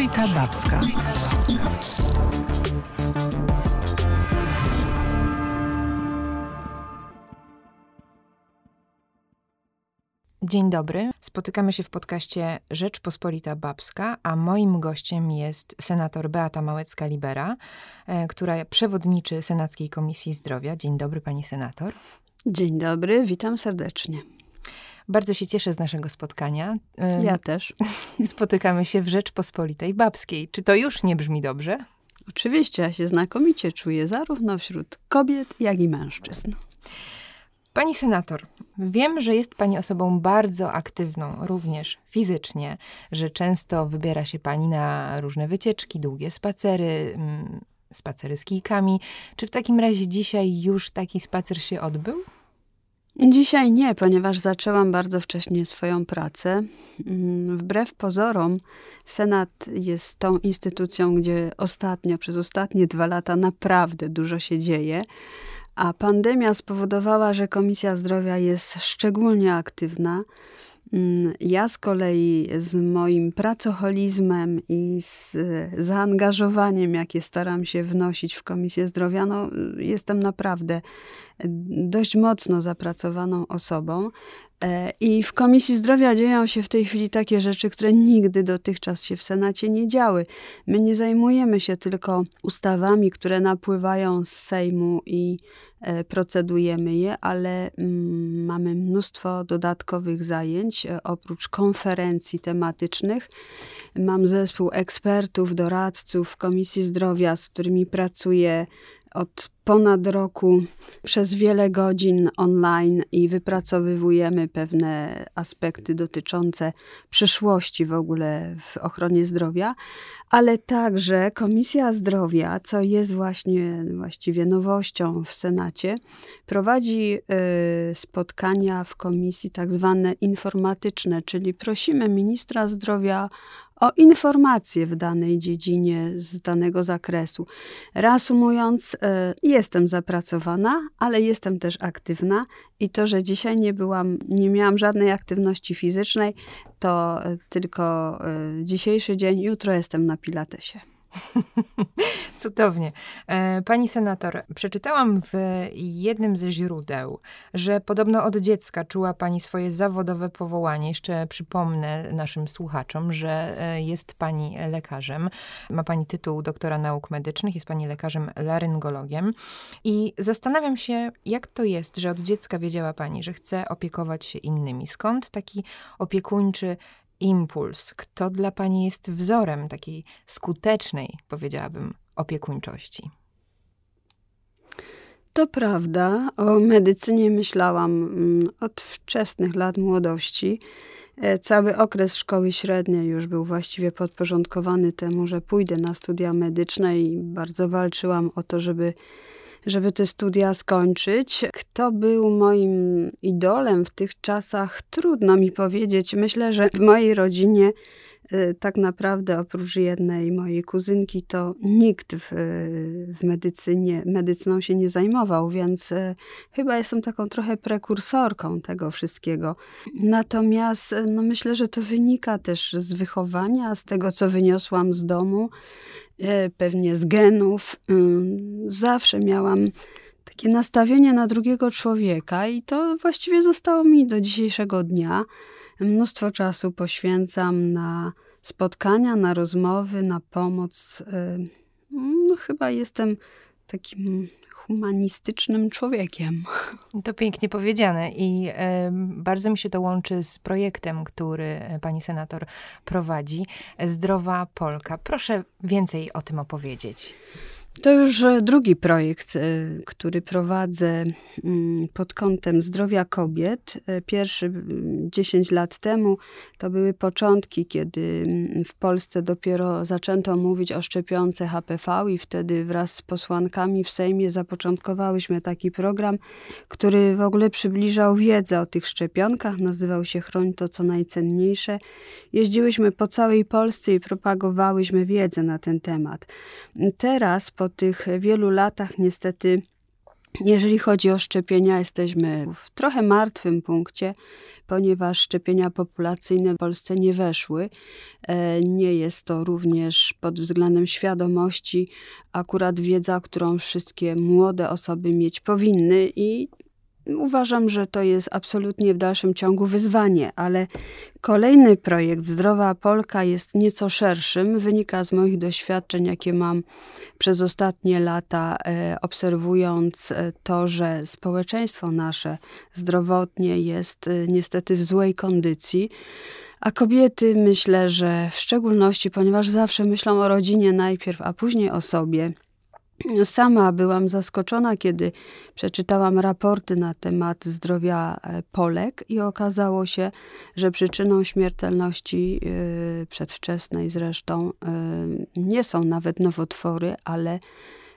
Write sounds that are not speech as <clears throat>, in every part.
Rzeczpospolita Babska. Dzień dobry. Spotykamy się w podcaście Rzeczpospolita Babska, a moim gościem jest senator Beata Małecka-Libera, e, która przewodniczy Senackiej Komisji Zdrowia. Dzień dobry, pani senator. Dzień dobry, witam serdecznie. Bardzo się cieszę z naszego spotkania. Ja też. <laughs> Spotykamy się w Rzeczpospolitej Babskiej. Czy to już nie brzmi dobrze? Oczywiście, ja się znakomicie czuję zarówno wśród kobiet, jak i mężczyzn. Pani senator, wiem, że jest pani osobą bardzo aktywną, również fizycznie, że często wybiera się pani na różne wycieczki, długie spacery, mm, spacery z kijkami. Czy w takim razie dzisiaj już taki spacer się odbył? Dzisiaj nie, ponieważ zaczęłam bardzo wcześnie swoją pracę. Mm, Wbrew pozorom, Senat jest tą instytucją, gdzie ostatnio, przez ostatnie dwa lata naprawdę dużo się dzieje. A pandemia spowodowała, że Komisja Zdrowia jest szczególnie aktywna. Mm, Ja z kolei z moim pracoholizmem i z e, zaangażowaniem, jakie staram się wnosić w Komisję Zdrowia, no, jestem naprawdę dość mocno zapracowaną osobą. E, I w Komisji Zdrowia dzieją się w tej chwili takie rzeczy, które nigdy dotychczas się w Senacie nie działy. My nie zajmujemy się tylko ustawami, które napływają z Sejmu i procedujemy je, ale mm, mamy mnóstwo dodatkowych zajęć, e, oprócz konferencji tematycznych. Mam zespół ekspertów, doradców Komisji Zdrowia, z którymi pracuję od ponad roku przez wiele godzin online i wypracowywujemy pewne aspekty dotyczące przyszłości w ogóle w ochronie zdrowia, ale także Komisja Zdrowia, co jest właśnie właściwie nowością w Senacie, prowadzi y, spotkania w komisji tak zwane informatyczne, czyli prosimy ministra zdrowia o informacje w danej dziedzinie z danego zakresu. Reasumując, e, jestem zapracowana, ale jestem też aktywna i to, że dzisiaj nie byłam, nie miałam żadnej aktywności fizycznej, to e, tylko e, dzisiejszy dzień, jutro jestem na pilatesie. <laughs> Cudownie. E, Pani senator, przeczytałam w jednym ze źródeł, że podobno od dziecka czuła pani swoje zawodowe powołanie. Jeszcze przypomnę naszym słuchaczom, że e, jest pani lekarzem. Ma pani tytuł doktora nauk medycznych, jest pani lekarzem laryngologiem. I zastanawiam się, jak to jest, że od dziecka wiedziała pani, że chce opiekować się innymi. Skąd taki opiekuńczy impuls? Kto dla pani jest wzorem takiej skutecznej, powiedziałabym, opiekuńczości? To prawda, o medycynie myślałam mm, od wczesnych lat młodości. E, Cały okres szkoły średniej już był właściwie podporządkowany temu, że pójdę na studia medyczne i bardzo walczyłam o to, żeby, żeby te studia skończyć. Kto był moim idolem w tych czasach, trudno mi powiedzieć. Myślę, że w mojej rodzinie e, tak naprawdę oprócz jednej mojej kuzynki, to nikt w, w medycynie, medycyną się nie zajmował, więc e, chyba jestem taką trochę prekursorką tego wszystkiego. Natomiast no myślę, że to wynika też z wychowania, z tego, co wyniosłam z domu, pewnie z genów. Ym, Zawsze miałam takie nastawienie na drugiego człowieka i to właściwie zostało mi do dzisiejszego dnia. Mnóstwo czasu poświęcam na spotkania, na rozmowy, na pomoc. Ym, No, chyba jestem takim humanistycznym człowiekiem. To pięknie powiedziane i e, bardzo mi się to łączy z projektem, który e, pani senator prowadzi, Zdrowa Polka. Proszę więcej o tym opowiedzieć. To już e, drugi projekt, e, który prowadzę mm, pod kątem zdrowia kobiet. E, Pierwszy mm, 10 lat temu to były początki, kiedy mm, w Polsce dopiero zaczęto mówić o szczepionce HPV i wtedy wraz z posłankami w Sejmie zapoczątkowałyśmy taki program, który w ogóle przybliżał wiedzę o tych szczepionkach. Nazywał się Chroń to co najcenniejsze. Jeździłyśmy po całej Polsce i propagowałyśmy wiedzę na ten temat. Teraz, po tych wielu latach, niestety Jeżeli chodzi o szczepienia, jesteśmy w trochę martwym punkcie, ponieważ szczepienia populacyjne w Polsce nie weszły. E, nie jest to również pod względem świadomości akurat wiedza, którą wszystkie młode osoby mieć powinny i Uważam, że to jest absolutnie w dalszym ciągu wyzwanie, ale kolejny projekt Zdrowa Polka jest nieco szerszym. Wynika z moich doświadczeń, jakie mam przez ostatnie lata, e, obserwując e, to, że społeczeństwo nasze zdrowotnie jest e, niestety w złej kondycji. A kobiety myślę, że w szczególności, ponieważ zawsze myślą o rodzinie najpierw, a później o sobie Sama byłam zaskoczona, kiedy przeczytałam raporty na temat zdrowia e, Polek i okazało się, że przyczyną śmiertelności e, przedwczesnej zresztą e, nie są nawet nowotwory, ale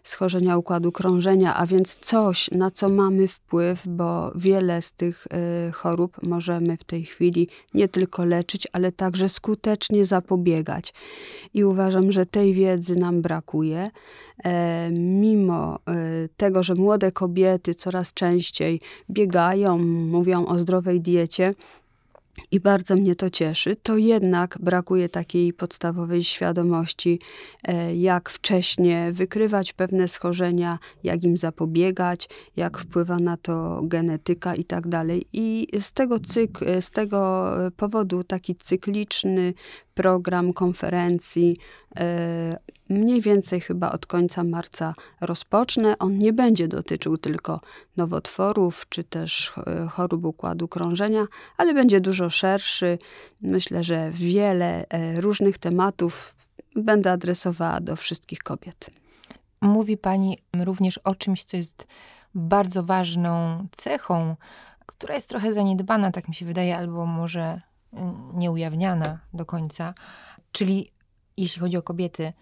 schorzenia układu krążenia, a więc coś, na co mamy wpływ, bo wiele z tych y, chorób możemy w tej chwili nie tylko leczyć, ale także skutecznie zapobiegać. I uważam, że tej wiedzy nam brakuje. E, mimo y, tego, że młode kobiety coraz częściej biegają, mówią o zdrowej diecie, i bardzo mnie to cieszy, to jednak brakuje takiej podstawowej świadomości, e, jak wcześnie wykrywać pewne schorzenia, jak im zapobiegać, jak wpływa na to genetyka i tak dalej. I z tego, cyk, z tego powodu taki cykliczny program konferencji e, mniej więcej chyba od końca marca rozpocznę. On nie będzie dotyczył tylko nowotworów czy też e, chorób układu krążenia, ale będzie dużo szerszy. Myślę, że wiele e, różnych tematów będę adresowała do wszystkich kobiet. Mówi Pani również o czymś, co jest bardzo ważną cechą, która jest trochę zaniedbana, tak mi się wydaje, albo może nieujawniana do końca. Czyli jeśli chodzi o kobiety,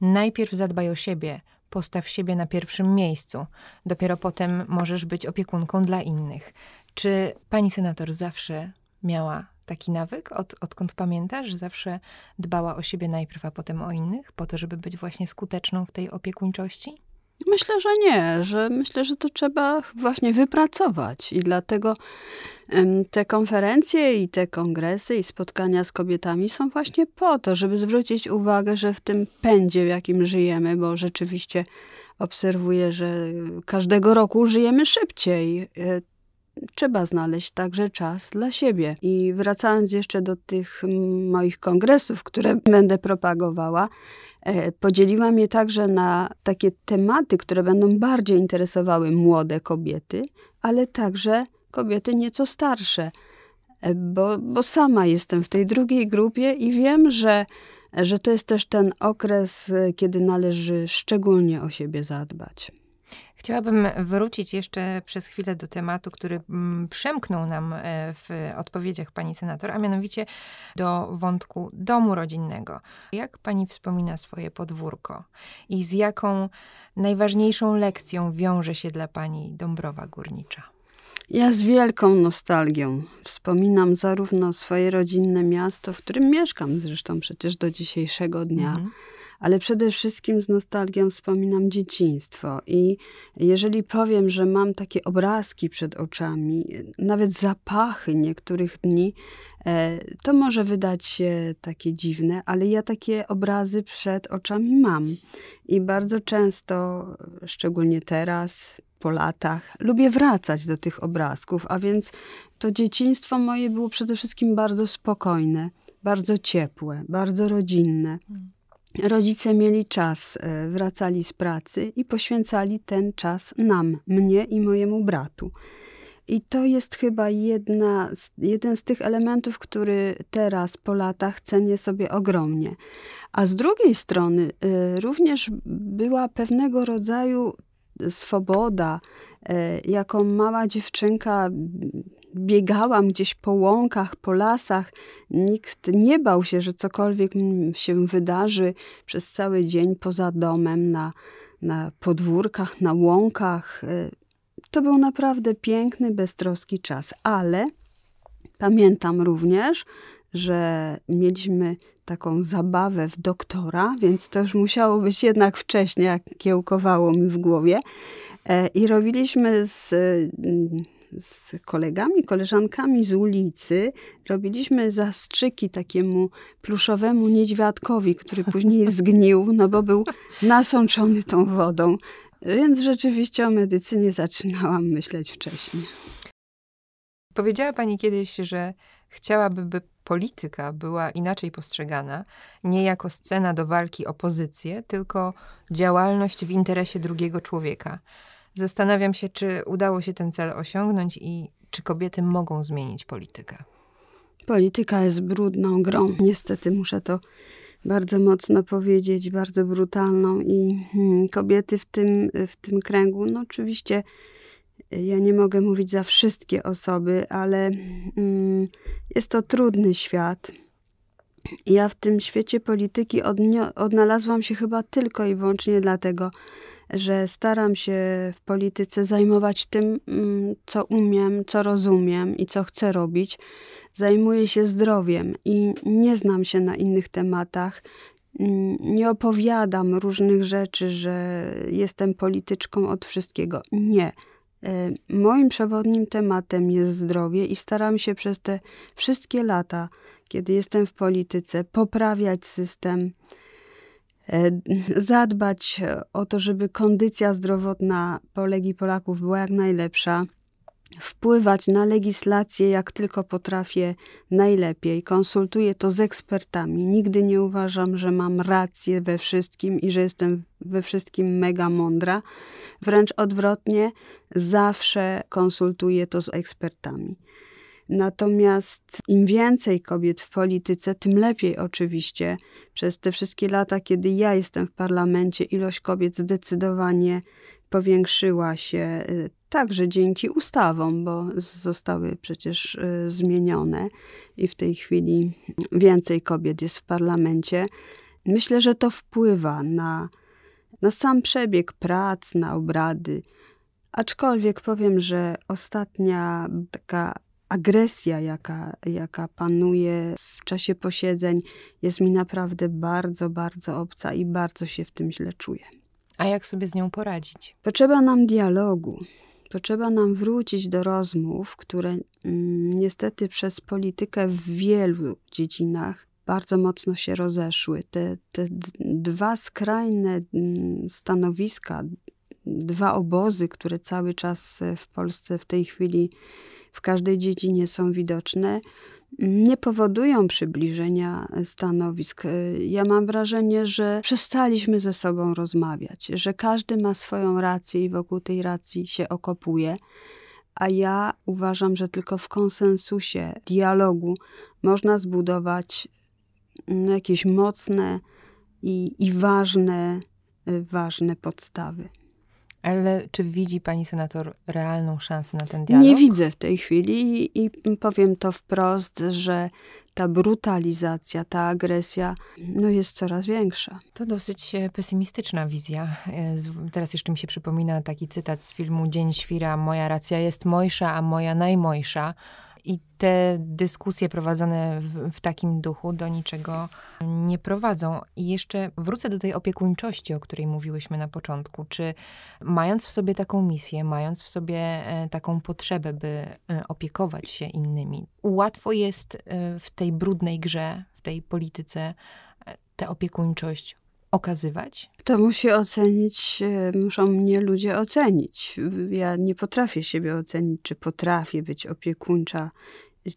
najpierw zadbaj o siebie, postaw siebie na pierwszym miejscu. Dopiero potem możesz być opiekunką dla innych. Czy pani senator zawsze miała taki nawyk, od, odkąd pamięta, że zawsze dbała o siebie najpierw, a potem o innych, po to, żeby być właśnie skuteczną w tej opiekuńczości? Myślę, że nie, że myślę, że to trzeba właśnie wypracować i dlatego te konferencje i te kongresy i spotkania z kobietami są właśnie po to, żeby zwrócić uwagę, że w tym pędzie, w jakim żyjemy, bo rzeczywiście obserwuję, że każdego roku żyjemy szybciej. Trzeba znaleźć także czas dla siebie. I wracając jeszcze do tych moich kongresów, które <laughs> będę propagowała, E, podzieliłam je także na takie tematy, które będą bardziej interesowały młode kobiety, ale także kobiety nieco starsze, e, bo, bo sama jestem w tej drugiej grupie i wiem, że, że to jest też ten okres, e, kiedy należy szczególnie o siebie zadbać. Chciałabym wrócić jeszcze przez chwilę do tematu, który mm, przemknął nam e, w odpowiedziach pani senator, a mianowicie do wątku domu rodzinnego. Jak pani wspomina swoje podwórko i z jaką najważniejszą lekcją wiąże się dla pani Dąbrowa Górnicza? Ja z wielką nostalgią wspominam zarówno swoje rodzinne miasto, w którym mieszkam zresztą przecież do dzisiejszego dnia. Mhm ale przede wszystkim z nostalgią wspominam dzieciństwo. I jeżeli powiem, że mam takie obrazki przed oczami, nawet zapachy niektórych dni, e, to może wydać się takie dziwne, ale ja takie obrazy przed oczami mam. I bardzo często, szczególnie teraz, po latach, lubię wracać do tych obrazków, a więc to dzieciństwo moje było przede wszystkim bardzo spokojne, bardzo ciepłe, bardzo rodzinne. Rodzice mieli czas, e, wracali z pracy i poświęcali ten czas nam, mnie i mojemu bratu. I to jest chyba jedna, jeden z tych elementów, który teraz po latach cenię sobie ogromnie. A z drugiej strony y, również była pewnego rodzaju swoboda, y, jaką mała dziewczynka biegałam gdzieś po łąkach, po lasach. Nikt nie bał się, że cokolwiek się wydarzy przez cały dzień poza domem, na, na podwórkach, na łąkach. Y, to był naprawdę piękny, beztroski czas, ale pamiętam również, że mieliśmy taką zabawę w doktora, więc to już musiało być jednak wcześniej, jak kiełkowało mi w głowie. E, I robiliśmy z, z kolegami, koleżankami z ulicy, robiliśmy zastrzyki takiemu pluszowemu niedźwiadkowi, który później <laughs> zgnił, no bo był nasączony tą wodą. Więc rzeczywiście o medycynie zaczynałam myśleć wcześniej. Powiedziała Pani kiedyś, że chciałaby, by polityka była inaczej postrzegana, nie jako scena do walki o pozycję, tylko działalność w interesie drugiego człowieka. Zastanawiam się, czy udało się ten cel osiągnąć i czy kobiety mogą zmienić politykę. Polityka jest brudną grą. Niestety muszę to bardzo mocno powiedzieć, bardzo brutalną i hmm, kobiety w tym, w tym kręgu, no oczywiście ja nie mogę mówić za wszystkie osoby, ale mm, jest to trudny świat. Ja w tym świecie polityki odnalazłam się chyba tylko i wyłącznie dlatego, że staram się w polityce zajmować tym, mm, co umiem, co rozumiem i co chcę robić. Zajmuję się zdrowiem i nie znam się na innych tematach. Mm, nie opowiadam różnych rzeczy, że jestem polityczką od wszystkiego. Nie. E, moim przewodnim tematem jest zdrowie i staram się przez te wszystkie lata, kiedy jestem w polityce, poprawiać system, zadbać o to, żeby kondycja zdrowotna Polek i Polaków była jak najlepsza wpływać na legislację jak tylko potrafię najlepiej. Konsultuję to z ekspertami. Nigdy nie uważam, że mam rację we wszystkim i że jestem we wszystkim mega mądra. Wręcz odwrotnie, zawsze konsultuję to z ekspertami. Natomiast im więcej kobiet w polityce, tym lepiej oczywiście. Przez te wszystkie lata, kiedy ja jestem w parlamencie, ilość kobiet zdecydowanie powiększyła się y, także dzięki ustawom, bo zostały przecież y, zmienione i w tej chwili więcej kobiet jest w parlamencie. Myślę, że to wpływa na, na sam przebieg prac, na obrady. Aczkolwiek powiem, że ostatnia taka agresja, jaka, jaka panuje w czasie posiedzeń, jest mi naprawdę bardzo, bardzo obca i bardzo się w tym źle czuję. A jak sobie z nią poradzić? Potrzeba nam dialogu. Potrzeba nam wrócić do rozmów, które mm, niestety przez politykę w wielu dziedzinach bardzo mocno się rozeszły. Te, te dwa skrajne mm, stanowiska, dwa obozy, które cały czas w Polsce w tej chwili w każdej dziedzinie są widoczne, nie powodują przybliżenia stanowisk. Ja mam wrażenie, że przestaliśmy ze sobą rozmawiać, że każdy ma swoją rację i wokół tej racji się okopuje. A ja uważam, że tylko w konsensusie, dialogu można zbudować mm, jakieś mocne i, i ważne, ważne podstawy. Ale czy widzi pani senator realną szansę na ten dialog? Nie widzę w tej chwili i, i powiem to wprost, że ta brutalizacja, ta agresja no jest coraz większa. To dosyć e, pesymistyczna wizja. E, teraz jeszcze mi się przypomina taki cytat z filmu Dzień Świra. Moja racja jest mojsza, a moja najmojsza. I te dyskusje prowadzone w, w, takim duchu do niczego nie prowadzą. I jeszcze wrócę do tej opiekuńczości, o której mówiłyśmy na początku. Czy mając w sobie taką misję, mając w sobie e, taką potrzebę, by e, opiekować się innymi, łatwo jest e, w tej brudnej grze, w tej polityce tę opiekuńczość okazywać? To musi ocenić, e, muszą mnie ludzie ocenić. Ja nie potrafię siebie ocenić, czy potrafię być opiekuńcza,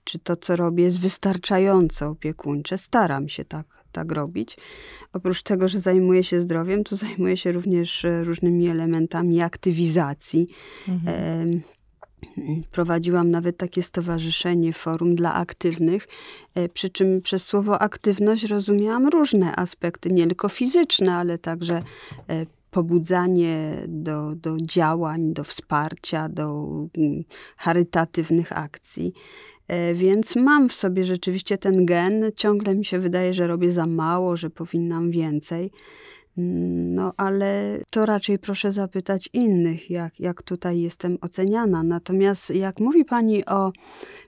czy to, co robię, jest wystarczająco opiekuńcze. Staram się tak, tak robić. Oprócz tego, że zajmuję się zdrowiem, to zajmuję się również e, różnymi elementami aktywizacji. Mhm. Prowadziłam nawet takie stowarzyszenie, forum dla aktywnych, e, przy czym przez słowo aktywność rozumiałam różne aspekty, nie tylko fizyczne, ale także e, pobudzanie do, do działań, do wsparcia, do mm, charytatywnych akcji. E, więc mam w sobie rzeczywiście ten gen. Ciągle mi się wydaje, że robię za mało, że powinnam więcej. No, ale to raczej proszę zapytać innych, jak, jak tutaj jestem oceniana. Natomiast jak mówi Pani o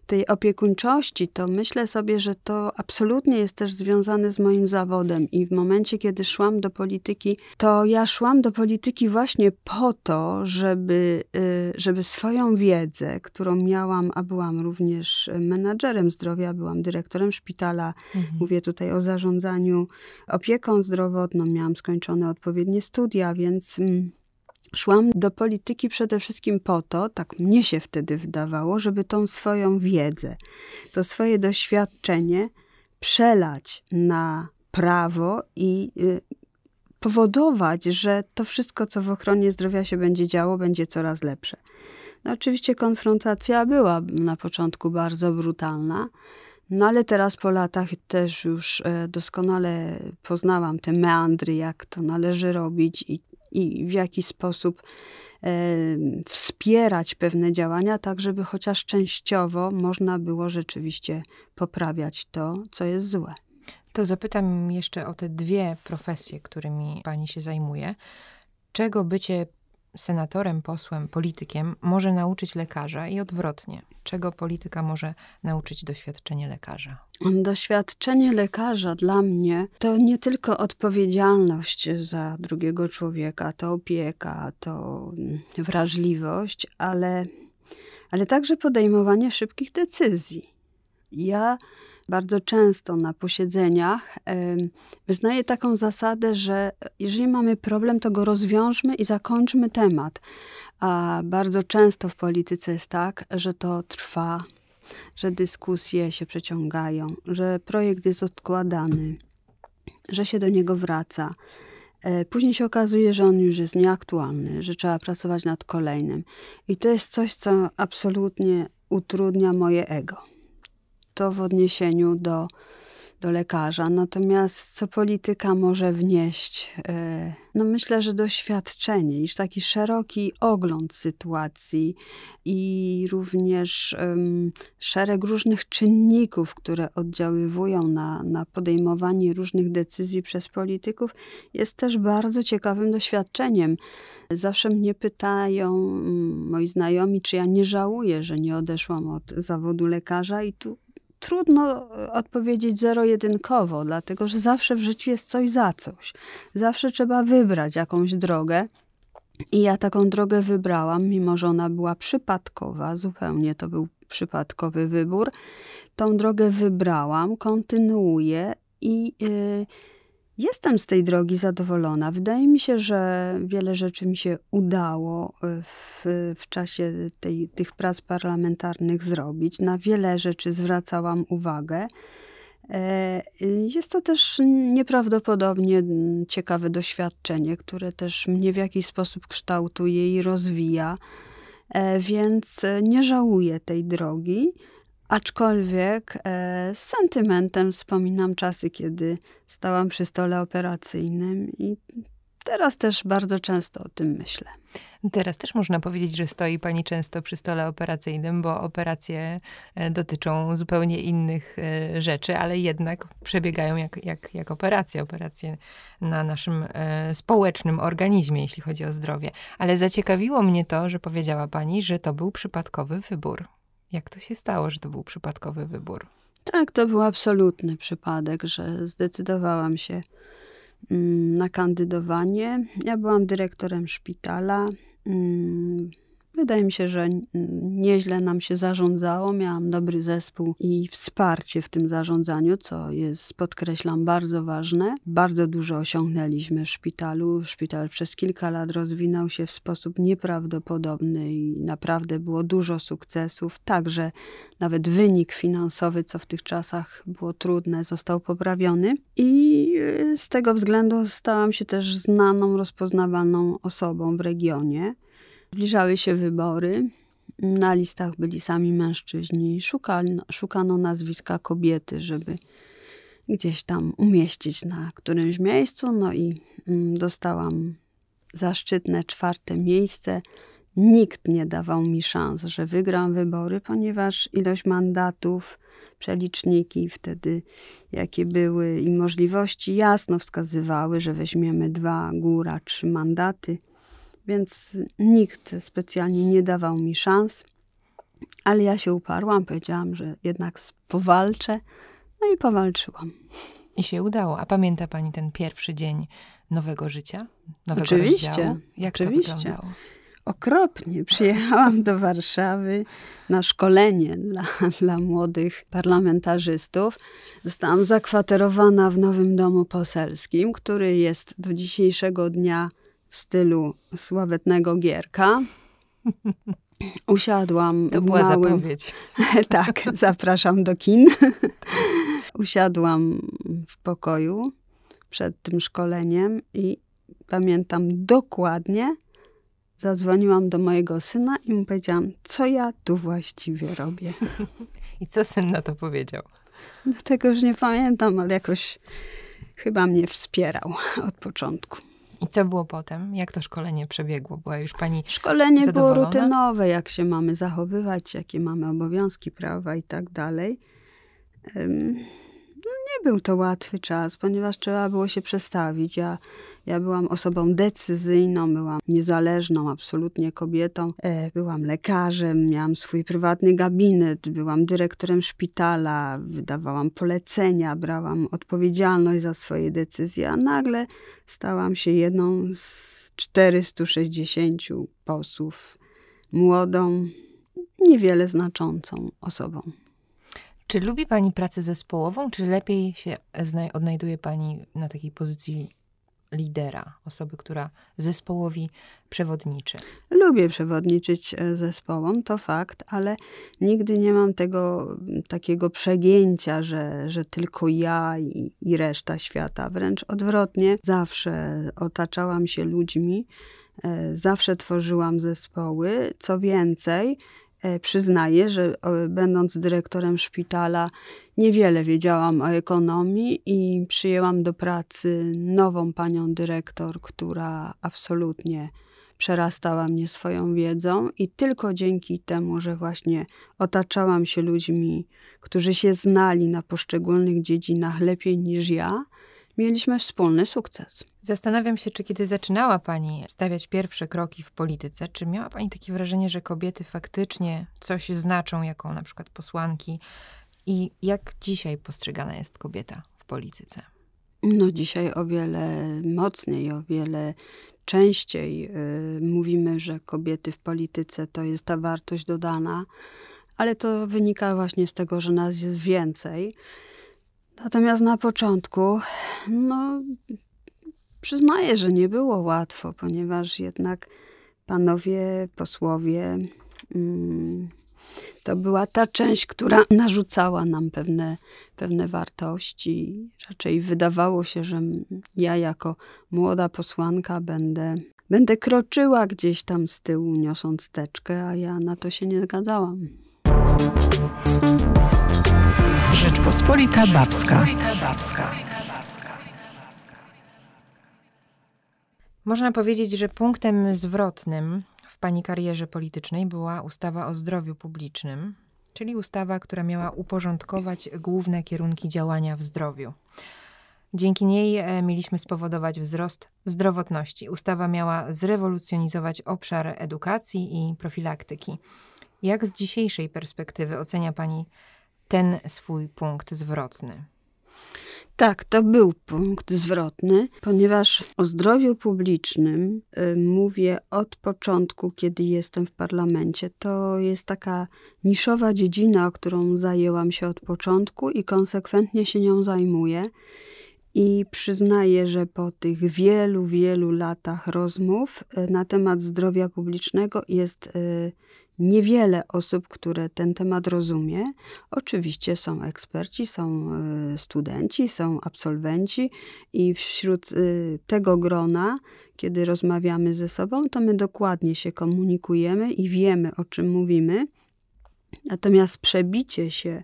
tej opiekuńczości, to myślę sobie, że to absolutnie jest też związane z moim zawodem. I w momencie, kiedy szłam do polityki, to ja szłam do polityki właśnie po to, żeby, y, żeby swoją wiedzę, którą miałam, a byłam również menadżerem zdrowia, byłam dyrektorem szpitala, mhm. mówię tutaj o zarządzaniu opieką zdrowotną, miałam skończone odpowiednie studia, więc. Mm, Szłam do polityki przede wszystkim po to, tak mnie się wtedy wydawało, żeby tą swoją wiedzę, to swoje doświadczenie przelać na prawo i y, powodować, że to wszystko, co w ochronie zdrowia się będzie działo, będzie coraz lepsze. No oczywiście konfrontacja była na początku bardzo brutalna, no ale teraz po latach też już e, doskonale poznałam te meandry, jak to należy robić i i w jaki sposób e, wspierać pewne działania, tak żeby chociaż częściowo można było rzeczywiście poprawiać to, co jest złe. To zapytam jeszcze o te dwie profesje, którymi pani się zajmuje. Czego bycie senatorem, posłem, politykiem może nauczyć lekarza i odwrotnie. Czego polityka może nauczyć doświadczenie lekarza? Doświadczenie lekarza dla mnie to nie tylko odpowiedzialność za drugiego człowieka, to opieka, to wrażliwość, ale, ale także podejmowanie szybkich decyzji. Ja bardzo często na posiedzeniach wyznaję taką zasadę, że jeżeli mamy problem, to go rozwiążmy i zakończmy temat. A bardzo często w polityce jest tak, że to trwa, że dyskusje się przeciągają, że projekt jest odkładany, że się do niego wraca. E, później się okazuje, że on już jest nieaktualny, że trzeba pracować nad kolejnym. I to jest coś, co absolutnie utrudnia moje ego to w odniesieniu do, do lekarza. Natomiast co polityka może wnieść? E, no myślę, że doświadczenie, iż taki szeroki ogląd sytuacji i również um, szereg różnych czynników, które oddziaływują na, na podejmowanie różnych decyzji przez polityków, jest też bardzo ciekawym doświadczeniem. Zawsze mnie pytają mm, moi znajomi, czy ja nie żałuję, że nie odeszłam od zawodu lekarza i tu trudno odpowiedzieć zero-jedynkowo, dlatego że zawsze w życiu jest coś za coś. Zawsze trzeba wybrać jakąś drogę. I ja taką drogę wybrałam, mimo że ona była przypadkowa, zupełnie to był przypadkowy wybór. Tą drogę wybrałam, kontynuuję i. Yy, Jestem z tej drogi zadowolona. Wydaje mi się, że wiele rzeczy mi się udało e, w, w czasie tej, tych prac parlamentarnych zrobić. Na wiele rzeczy zwracałam uwagę. E, jest to też nieprawdopodobnie ciekawe doświadczenie, które też mnie w jakiś sposób kształtuje i rozwija, e, więc nie żałuję tej drogi. Aczkolwiek e, z sentymentem wspominam czasy, kiedy stałam przy stole operacyjnym i teraz też bardzo często o tym myślę. Teraz też można powiedzieć, że stoi pani często przy stole operacyjnym, bo operacje e, dotyczą zupełnie innych e, rzeczy, ale jednak przebiegają jak, jak, jak operacje, operacje na naszym e, społecznym organizmie, jeśli chodzi o zdrowie. Ale zaciekawiło mnie to, że powiedziała pani, że to był przypadkowy wybór. Jak to się stało, że to był przypadkowy wybór? Tak, to był absolutny przypadek, że zdecydowałam się mm, na kandydowanie. Ja byłam dyrektorem szpitala. Wydaje mi się, że nieźle nam się zarządzało. Miałam dobry zespół i wsparcie w tym zarządzaniu, co jest, podkreślam, bardzo ważne. Bardzo dużo osiągnęliśmy w szpitalu. Szpital przez kilka lat rozwinął się w sposób nieprawdopodobny i naprawdę było dużo sukcesów. Także nawet wynik finansowy, co w tych czasach było trudne, został poprawiony. I y, z tego względu stałam się też znaną, rozpoznawalną osobą w regionie. Zbliżały się wybory. Na listach byli sami mężczyźni. Szukano, szukano nazwiska kobiety, żeby gdzieś tam umieścić na którymś miejscu. No i mm, dostałam zaszczytne czwarte miejsce. nikt nie dawał mi szans, że wygram wybory, ponieważ ilość mandatów, przeliczniki wtedy, jakie były i możliwości, jasno wskazywały, że weźmiemy dwa, góra, trzy mandaty. Więc nikt specjalnie nie dawał mi szans, ale ja się uparłam, powiedziałam, że jednak powalczę, no i powalczyłam. I się udało. A pamięta pani ten pierwszy dzień nowego życia? Nowego oczywiście. Rozdziału? Jak oczywiście. to wyglądało? Okropnie. <laughs> Przyjechałam do Warszawy na szkolenie dla, <laughs> dla młodych parlamentarzystów. Zostałam zakwaterowana w nowym domu poselskim, który jest do dzisiejszego dnia stylu sławetnego Gierka. Usiadłam to była małym... zapowiedź. <laughs> tak, zapraszam do kin. <laughs> Usiadłam w pokoju przed tym szkoleniem i pamiętam dokładnie, zadzwoniłam do mojego syna i mu powiedziałam, co ja tu właściwie robię. <laughs> I co syn na to powiedział? No, tego już nie pamiętam, ale jakoś chyba mnie wspierał od początku. I co było potem? Jak to szkolenie przebiegło? Była już pani Szkolenie było rutynowe, jak się mamy zachowywać, jakie mamy obowiązki, prawa i tak dalej. No, nie był to łatwy czas, ponieważ trzeba było się przestawić. Ja, ja byłam osobą decyzyjną, byłam niezależną absolutnie kobietą. E, byłam lekarzem, miałam swój prywatny gabinet, byłam dyrektorem szpitala, wydawałam polecenia, brałam odpowiedzialność za swoje decyzje, a nagle stałam się jedną z 460 posłów, młodą, niewiele znaczącą osobą. Czy lubi Pani pracę zespołową, czy lepiej się odnajduje Pani na takiej pozycji lidera, osoby, która zespołowi przewodniczy? Lubię przewodniczyć e, zespołom, to fakt, ale nigdy nie mam tego takiego przegięcia, że, że tylko ja i, i reszta świata. Wręcz odwrotnie, zawsze otaczałam się ludźmi, e, zawsze tworzyłam zespoły. Co więcej, przyznaję, że będąc dyrektorem szpitala, niewiele wiedziałam o ekonomii i przyjęłam do pracy nową panią dyrektor, która absolutnie przerastała mnie swoją wiedzą i tylko dzięki temu, że właśnie otaczałam się ludźmi, którzy się znali na poszczególnych dziedzinach lepiej niż ja, mieliśmy wspólny sukces. Zastanawiam się, czy kiedy zaczynała Pani stawiać pierwsze kroki w polityce, czy miała Pani takie wrażenie, że kobiety faktycznie coś znaczą jako na przykład posłanki i jak dzisiaj postrzegana jest kobieta w polityce? No dzisiaj o wiele mocniej, o wiele częściej yy, mówimy, że kobiety w polityce to jest ta wartość dodana, ale to wynika właśnie z tego, że nas jest więcej. Natomiast na początku, no, przyznaję, że nie było łatwo, ponieważ jednak panowie posłowie mm, to była ta część, która <laughs> narzucała nam pewne, pewne wartości. Raczej wydawało się, że ja jako młoda posłanka będę, będę kroczyła gdzieś tam z tyłu, niosąc teczkę, a ja na to się nie zgadzałam. Rzeczpospolita Babska. Można powiedzieć, że punktem zwrotnym w pani karierze politycznej była ustawa o zdrowiu publicznym, czyli ustawa, która miała uporządkować główne kierunki działania w zdrowiu. Dzięki niej e, mieliśmy spowodować wzrost zdrowotności. Ustawa miała zrewolucjonizować obszar edukacji i profilaktyki. Jak z dzisiejszej perspektywy ocenia Pani ten swój punkt zwrotny? Tak, to był punkt zwrotny, ponieważ o zdrowiu publicznym y, mówię od początku, kiedy jestem w parlamencie. To jest taka niszowa dziedzina, którą zajęłam się od początku i konsekwentnie się nią zajmuję. I przyznaję, że po tych wielu, wielu latach rozmów y, na temat zdrowia publicznego jest y, niewiele osób, które ten temat rozumie. Oczywiście są eksperci, są y, studenci, są absolwenci i wśród tego grona, kiedy rozmawiamy ze sobą, to my dokładnie się komunikujemy i wiemy, o czym mówimy. Natomiast przebicie się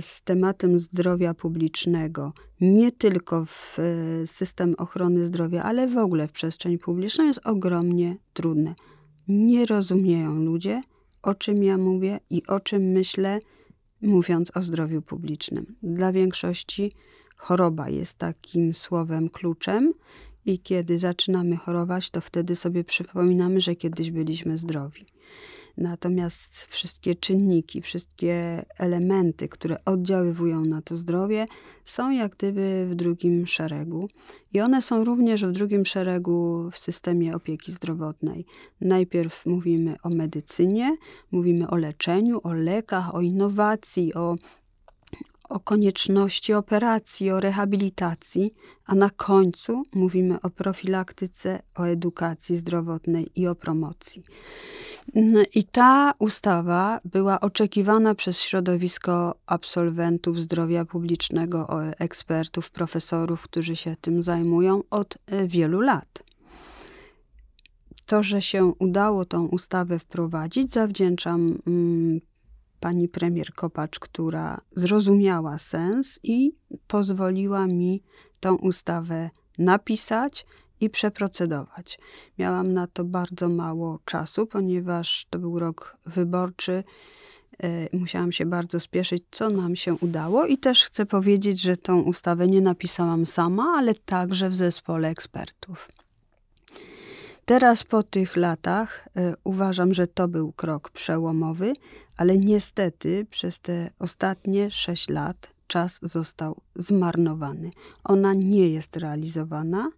z tematem zdrowia publicznego, nie tylko w e, system ochrony zdrowia, ale w ogóle w przestrzeń publiczną jest ogromnie trudne. nie rozumieją ludzie, o czym ja mówię i o czym myślę, mówiąc o zdrowiu publicznym. Dla większości choroba jest takim słowem kluczem, i kiedy zaczynamy chorować, to wtedy sobie przypominamy, że kiedyś byliśmy zdrowi. Natomiast wszystkie czynniki, wszystkie elementy, które oddziaływują na to zdrowie, są jak gdyby w drugim szeregu. I one są również w drugim szeregu w systemie opieki zdrowotnej. Najpierw mówimy o medycynie, mówimy o leczeniu, o lekach, o innowacji, o o konieczności operacji, o rehabilitacji, a na końcu mówimy o profilaktyce, o edukacji zdrowotnej i o promocji. I ta ustawa była oczekiwana przez środowisko absolwentów zdrowia publicznego, ekspertów, profesorów, którzy się tym zajmują od e, wielu lat. To, że się udało tą ustawę wprowadzić, zawdzięczam mm, pani premier Kopacz, która zrozumiała sens i pozwoliła mi tą ustawę napisać i przeprocedować. Miałam na to bardzo mało czasu, ponieważ to był rok wyborczy. E, musiałam się bardzo spieszyć, co nam się udało, i też chcę powiedzieć, że tą ustawę nie napisałam sama, ale także w zespole ekspertów. Teraz po tych latach y, uważam, że to był krok przełomowy, ale niestety przez te ostatnie sześć lat czas został zmarnowany. Ona nie jest realizowana,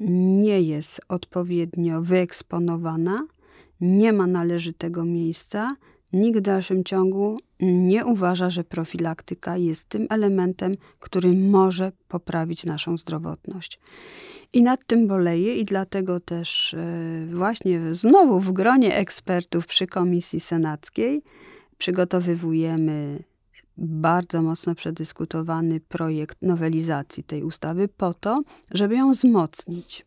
nie jest odpowiednio wyeksponowana, nie ma należytego miejsca. Nikt w dalszym ciągu nie uważa, że profilaktyka jest tym elementem, który może poprawić naszą zdrowotność. I nad tym boleję i dlatego też e, właśnie znowu w gronie ekspertów przy Komisji Senackiej przygotowywujemy bardzo mocno przedyskutowany projekt nowelizacji tej ustawy po to, żeby ją wzmocnić.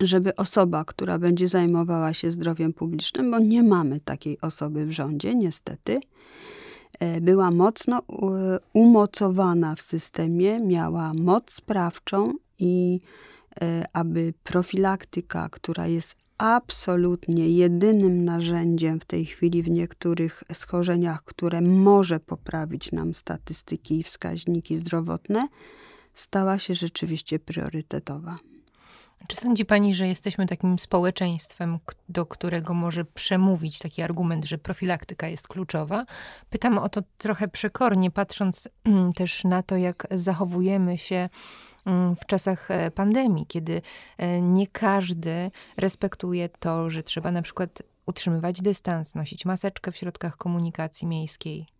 Żeby osoba, która będzie zajmowała się zdrowiem publicznym, bo nie mamy takiej osoby w rządzie, niestety, e, była mocno umocowana w systemie, miała moc sprawczą i E, aby profilaktyka, która jest absolutnie jedynym narzędziem w tej chwili w niektórych schorzeniach, które może poprawić nam statystyki i wskaźniki zdrowotne, stała się rzeczywiście priorytetowa. Czy sądzi Pani, że jesteśmy takim społeczeństwem, do którego może przemówić taki argument, że profilaktyka jest kluczowa? Pytam o to trochę przekornie, patrząc też na to, jak zachowujemy się Mm, w czasach e, pandemii, kiedy e, nie każdy respektuje to, że trzeba na przykład utrzymywać dystans, nosić maseczkę w środkach komunikacji miejskiej.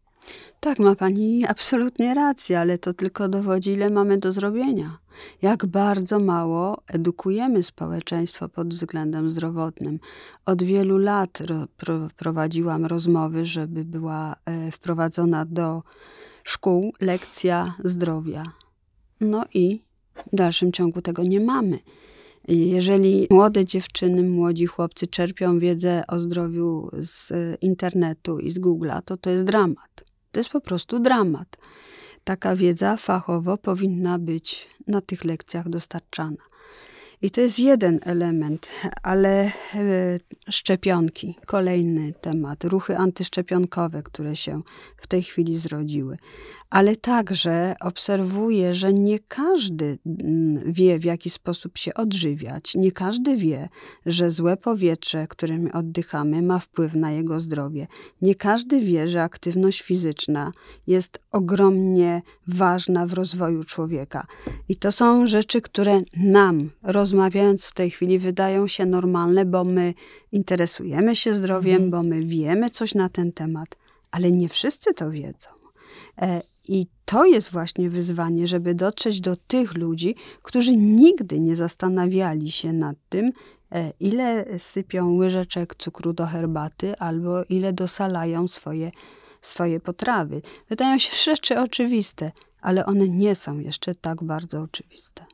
Tak, ma pani absolutnie rację, ale to tylko dowodzi, ile mamy do zrobienia. Jak bardzo mało edukujemy społeczeństwo pod względem zdrowotnym. Od wielu lat ro, pro, prowadziłam rozmowy, żeby była e, wprowadzona do szkół lekcja zdrowia. No i w dalszym ciągu tego nie mamy. Jeżeli młode dziewczyny, młodzi chłopcy czerpią wiedzę o zdrowiu z internetu i z Google'a, to to jest dramat. To jest po prostu dramat. Taka wiedza fachowo powinna być na tych lekcjach dostarczana. I to jest jeden element, ale e, szczepionki, kolejny temat, ruchy antyszczepionkowe, które się w tej chwili zrodziły. Ale także obserwuję, że nie każdy mm, wie, w jaki sposób się odżywiać. Nie każdy wie, że złe powietrze, którym oddychamy, ma wpływ na jego zdrowie. Nie każdy wie, że aktywność fizyczna jest ogromnie ważna w rozwoju człowieka. I to są rzeczy, które nam, rozmawiając w tej chwili, wydają się normalne, bo my interesujemy się zdrowiem, mhm. bo my wiemy coś na ten temat, ale nie wszyscy to wiedzą. I to jest właśnie wyzwanie, żeby dotrzeć do tych ludzi, którzy nigdy nie zastanawiali się nad tym, e, ile sypią łyżeczek cukru do herbaty albo ile dosalają swoje, swoje potrawy. Wydają się rzeczy oczywiste, ale one nie są jeszcze tak bardzo oczywiste.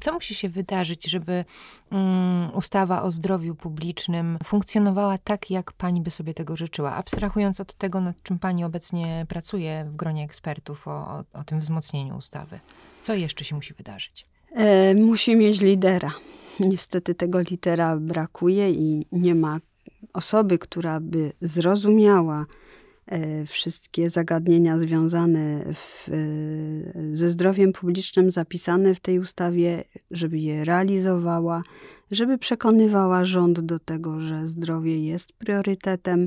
Co musi się wydarzyć, żeby um, ustawa o zdrowiu publicznym funkcjonowała tak, jak pani by sobie tego życzyła? Abstrahując od tego, nad czym pani obecnie pracuje w gronie ekspertów o, o, o tym wzmocnieniu ustawy. Co jeszcze się musi wydarzyć? E, musi mieć lidera. niestety tego litera brakuje i nie ma osoby, która by zrozumiała wszystkie zagadnienia związane w, e, ze zdrowiem publicznym zapisane w tej ustawie, żeby je realizowała, żeby przekonywała rząd do tego, że zdrowie jest priorytetem,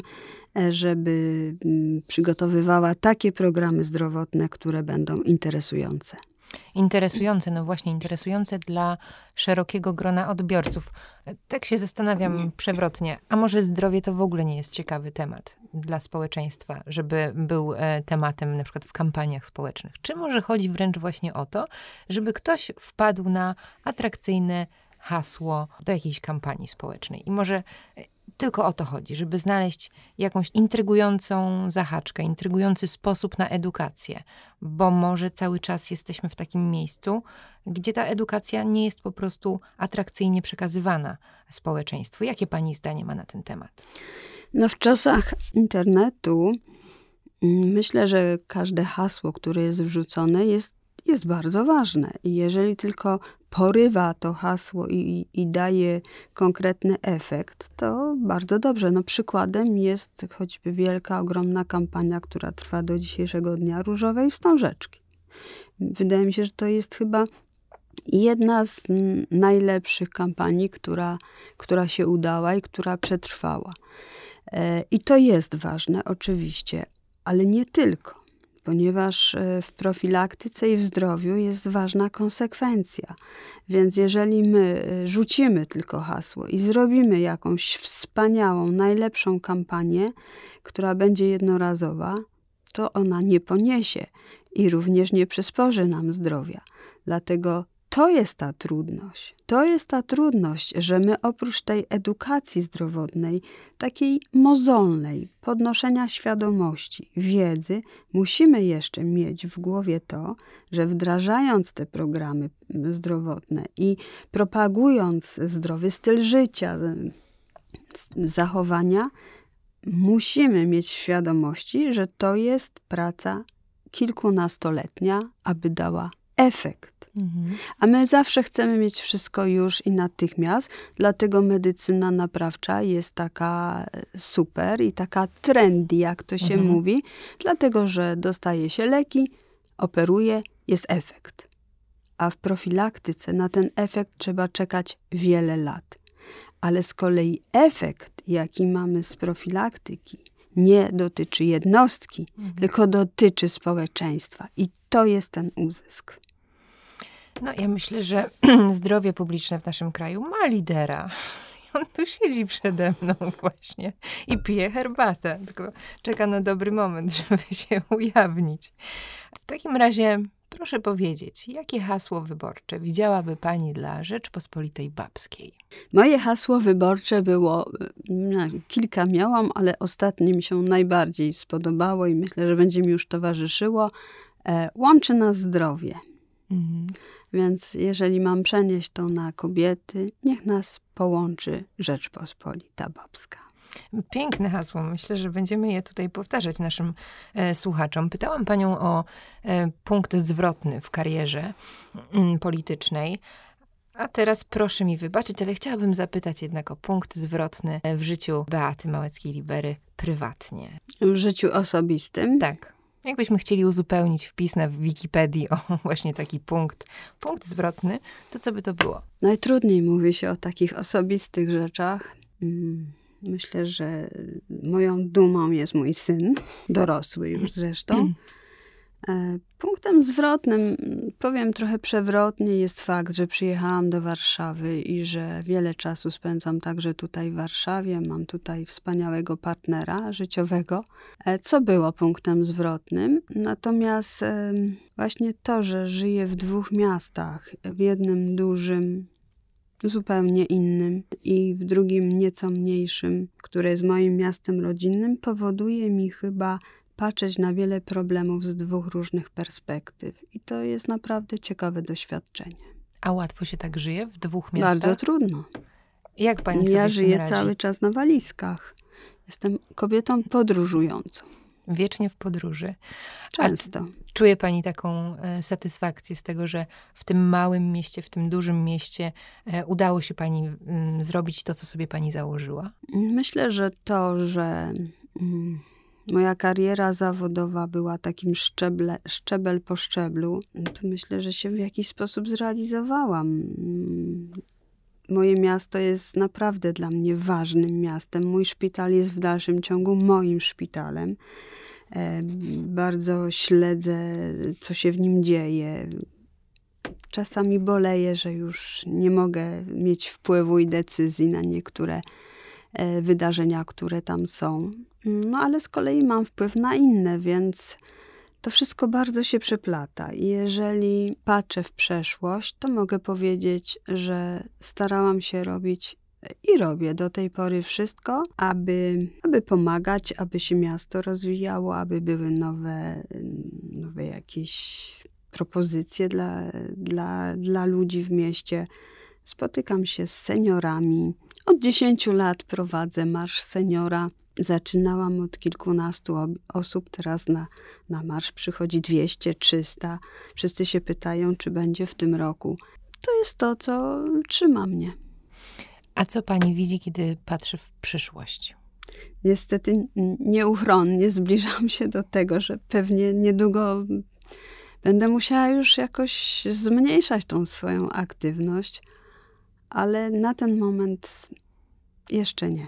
e, żeby mm, przygotowywała takie programy zdrowotne, które będą interesujące. Interesujące, no właśnie, interesujące dla szerokiego grona odbiorców. Tak się zastanawiam przewrotnie, a może zdrowie to w ogóle nie jest ciekawy temat dla społeczeństwa, żeby był e, tematem na przykład w kampaniach społecznych? Czy może chodzi wręcz właśnie o to, żeby ktoś wpadł na atrakcyjne hasło do jakiejś kampanii społecznej. I może tylko o to chodzi, żeby znaleźć jakąś intrygującą zahaczkę, intrygujący sposób na edukację, bo może cały czas jesteśmy w takim miejscu, gdzie ta edukacja nie jest po prostu atrakcyjnie przekazywana społeczeństwu. Jakie pani zdanie ma na ten temat? No, w czasach internetu mm, myślę, że każde hasło, które jest wrzucone, jest jest bardzo ważne. I jeżeli tylko porywa to hasło i, i daje konkretny efekt, to bardzo dobrze. No przykładem jest choćby wielka, ogromna kampania, która trwa do dzisiejszego dnia różowej wstążeczki. Wydaje mi się, że to jest chyba jedna z najlepszych kampanii, która, która się udała i która przetrwała. E, I to jest ważne, oczywiście, ale nie tylko ponieważ e, w profilaktyce i w zdrowiu jest ważna konsekwencja. Więc jeżeli my e, rzucimy tylko hasło i zrobimy jakąś wspaniałą, najlepszą kampanię, która będzie jednorazowa, to ona nie poniesie i również nie przysporzy nam zdrowia. Dlatego to jest ta trudność. To jest ta trudność, że my oprócz tej edukacji zdrowotnej, takiej mozolnej, podnoszenia świadomości, wiedzy, musimy jeszcze mieć w głowie to, że wdrażając te programy zdrowotne i propagując zdrowy styl życia, zachowania, musimy mieć świadomości, że to jest praca kilkunastoletnia, aby dała efekt. Mhm. A my zawsze chcemy mieć wszystko już i natychmiast, dlatego medycyna naprawcza jest taka e, super i taka trendy, jak to się mhm. mówi, dlatego że dostaje się leki, operuje, jest efekt. A w profilaktyce na ten efekt trzeba czekać wiele lat. Ale z kolei efekt, jaki mamy z profilaktyki, nie dotyczy jednostki, mhm. tylko dotyczy społeczeństwa. I to jest ten uzysk. No ja myślę, że <clears throat> zdrowie publiczne w naszym kraju ma lidera. <laughs> On tu siedzi przede mną <laughs> właśnie i pije herbatę, tylko czeka na dobry moment, <laughs> żeby się ujawnić. W takim razie proszę powiedzieć, jakie hasło wyborcze widziałaby pani dla Rzeczpospolitej Babskiej? Moje hasło wyborcze było, no, kilka miałam, ale ostatnie mi się najbardziej spodobało i myślę, że będzie mi już towarzyszyło. E, łączy nas zdrowie. Mhm. Więc jeżeli mam przenieść to na kobiety, niech nas połączy Rzeczpospolita Babska. Piękne hasło. Myślę, że będziemy je tutaj powtarzać naszym e, słuchaczom. Pytałam panią o e, punkt zwrotny w karierze mm, politycznej. A teraz proszę mi wybaczyć, ale chciałabym zapytać jednak o punkt zwrotny w życiu Beaty Małeckiej-Libery prywatnie. W życiu osobistym? Tak. Jakbyśmy chcieli uzupełnić wpis na Wikipedii o <laughs> właśnie taki punkt, punkt zwrotny, to co by to było? Najtrudniej mówi się o takich osobistych rzeczach. Mm, myślę, że moją dumą jest mój syn, dorosły już zresztą. <clears throat> E, punktem zwrotnym, powiem trochę przewrotnie, jest fakt, że przyjechałam do Warszawy i że wiele czasu spędzam także tutaj w Warszawie. Mam tutaj wspaniałego partnera życiowego, e, co było punktem zwrotnym. Natomiast właśnie to, że żyję w dwóch miastach, w jednym dużym, zupełnie innym i w drugim nieco mniejszym, które jest moim miastem rodzinnym, powoduje mi chyba patrzeć na wiele problemów z dwóch różnych perspektyw. I to jest naprawdę ciekawe doświadczenie. A łatwo się tak żyje w dwóch miastach? Bardzo trudno. Jak pani Ja żyję cały czas na walizkach. Jestem kobietą podróżującą. Wiecznie w podróży. Często. czuje pani taką e, satysfakcję z tego, że w tym małym mieście, w tym dużym mieście e, udało się pani mm, zrobić to, co sobie pani założyła? Myślę, że to, że mm, moja kariera zawodowa była takim szczeble, szczebel po szczeblu, to myślę, że się w jakiś sposób zrealizowałam. Mm, moje miasto jest naprawdę dla mnie ważnym miastem. Mój szpital jest w dalszym ciągu moim szpitalem. E, bardzo śledzę, co się w nim dzieje. Czasami boleję, że już nie mogę mieć wpływu i decyzji na niektóre wydarzenia, które tam są. No ale z kolei mam wpływ na inne, więc to wszystko bardzo się przeplata. I jeżeli patrzę w przeszłość, to mogę powiedzieć, że starałam się robić i robię do tej pory wszystko, aby, aby pomagać, aby się miasto rozwijało, aby były nowe, nowe jakieś propozycje dla, dla, dla ludzi w mieście. Spotykam się z seniorami. Od 10 lat prowadzę Marsz Seniora. Zaczynałam od kilkunastu osób, teraz na, na marsz przychodzi 200, 300. Wszyscy się pytają, czy będzie w tym roku. To jest to, co trzyma mnie. A co pani widzi, kiedy patrzy w przyszłość? Niestety nieuchronnie zbliżam się do tego, że pewnie niedługo będę musiała już jakoś zmniejszać tą swoją aktywność, ale na ten moment jeszcze nie.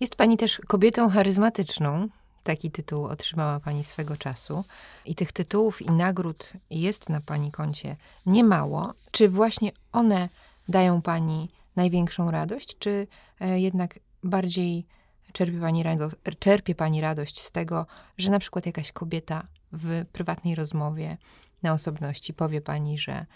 Jest pani też kobietą charyzmatyczną. Taki tytuł otrzymała pani swego czasu. I tych tytułów i nagród jest na pani koncie niemało. Czy właśnie one dają pani największą radość, czy e, jednak bardziej czerpie pani, radość, czerpie pani radość z tego, że na przykład jakaś kobieta w prywatnej rozmowie na osobności powie pani, że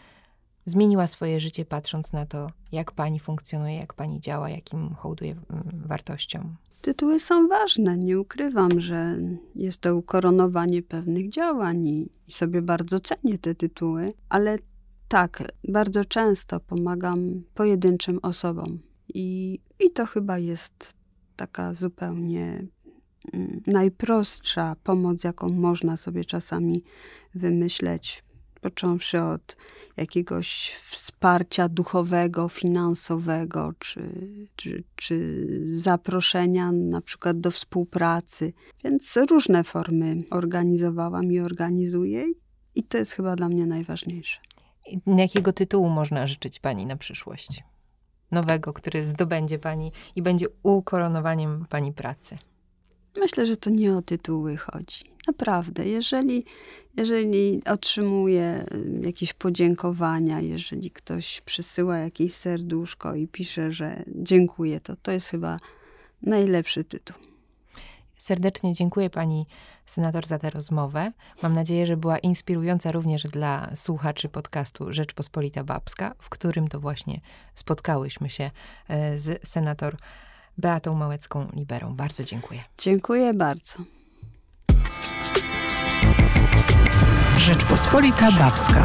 zmieniła swoje życie patrząc na to, jak pani funkcjonuje, jak pani działa, jakim hołduje mm, wartościom? Tytuły są ważne, nie ukrywam, że jest to ukoronowanie pewnych działań i sobie bardzo cenię te tytuły, ale tak, bardzo często pomagam pojedynczym osobom i, i to chyba jest taka zupełnie mm, najprostsza pomoc, jaką można sobie czasami wymyśleć, począwszy od jakiegoś wsparcia duchowego, finansowego, czy, czy, czy zaproszenia na przykład do współpracy. Więc różne formy organizowałam i organizuję, i to jest chyba dla mnie najważniejsze. Jakiego tytułu można życzyć pani na przyszłość? Nowego, który zdobędzie pani i będzie ukoronowaniem pani pracy. Myślę, że to nie o tytuły chodzi. Naprawdę, jeżeli, jeżeli otrzymuję y, jakieś podziękowania, jeżeli ktoś przysyła jakieś serduszko i pisze, że dziękuję, to to jest chyba najlepszy tytuł. Serdecznie dziękuję pani senator za tę rozmowę. Mam nadzieję, że była inspirująca również dla słuchaczy podcastu Rzeczpospolita Babska, w którym to właśnie spotkałyśmy się e, z senator Beatą Małecką-Liberą. Bardzo dziękuję. Dziękuję bardzo. Rzeczpospolita Babska.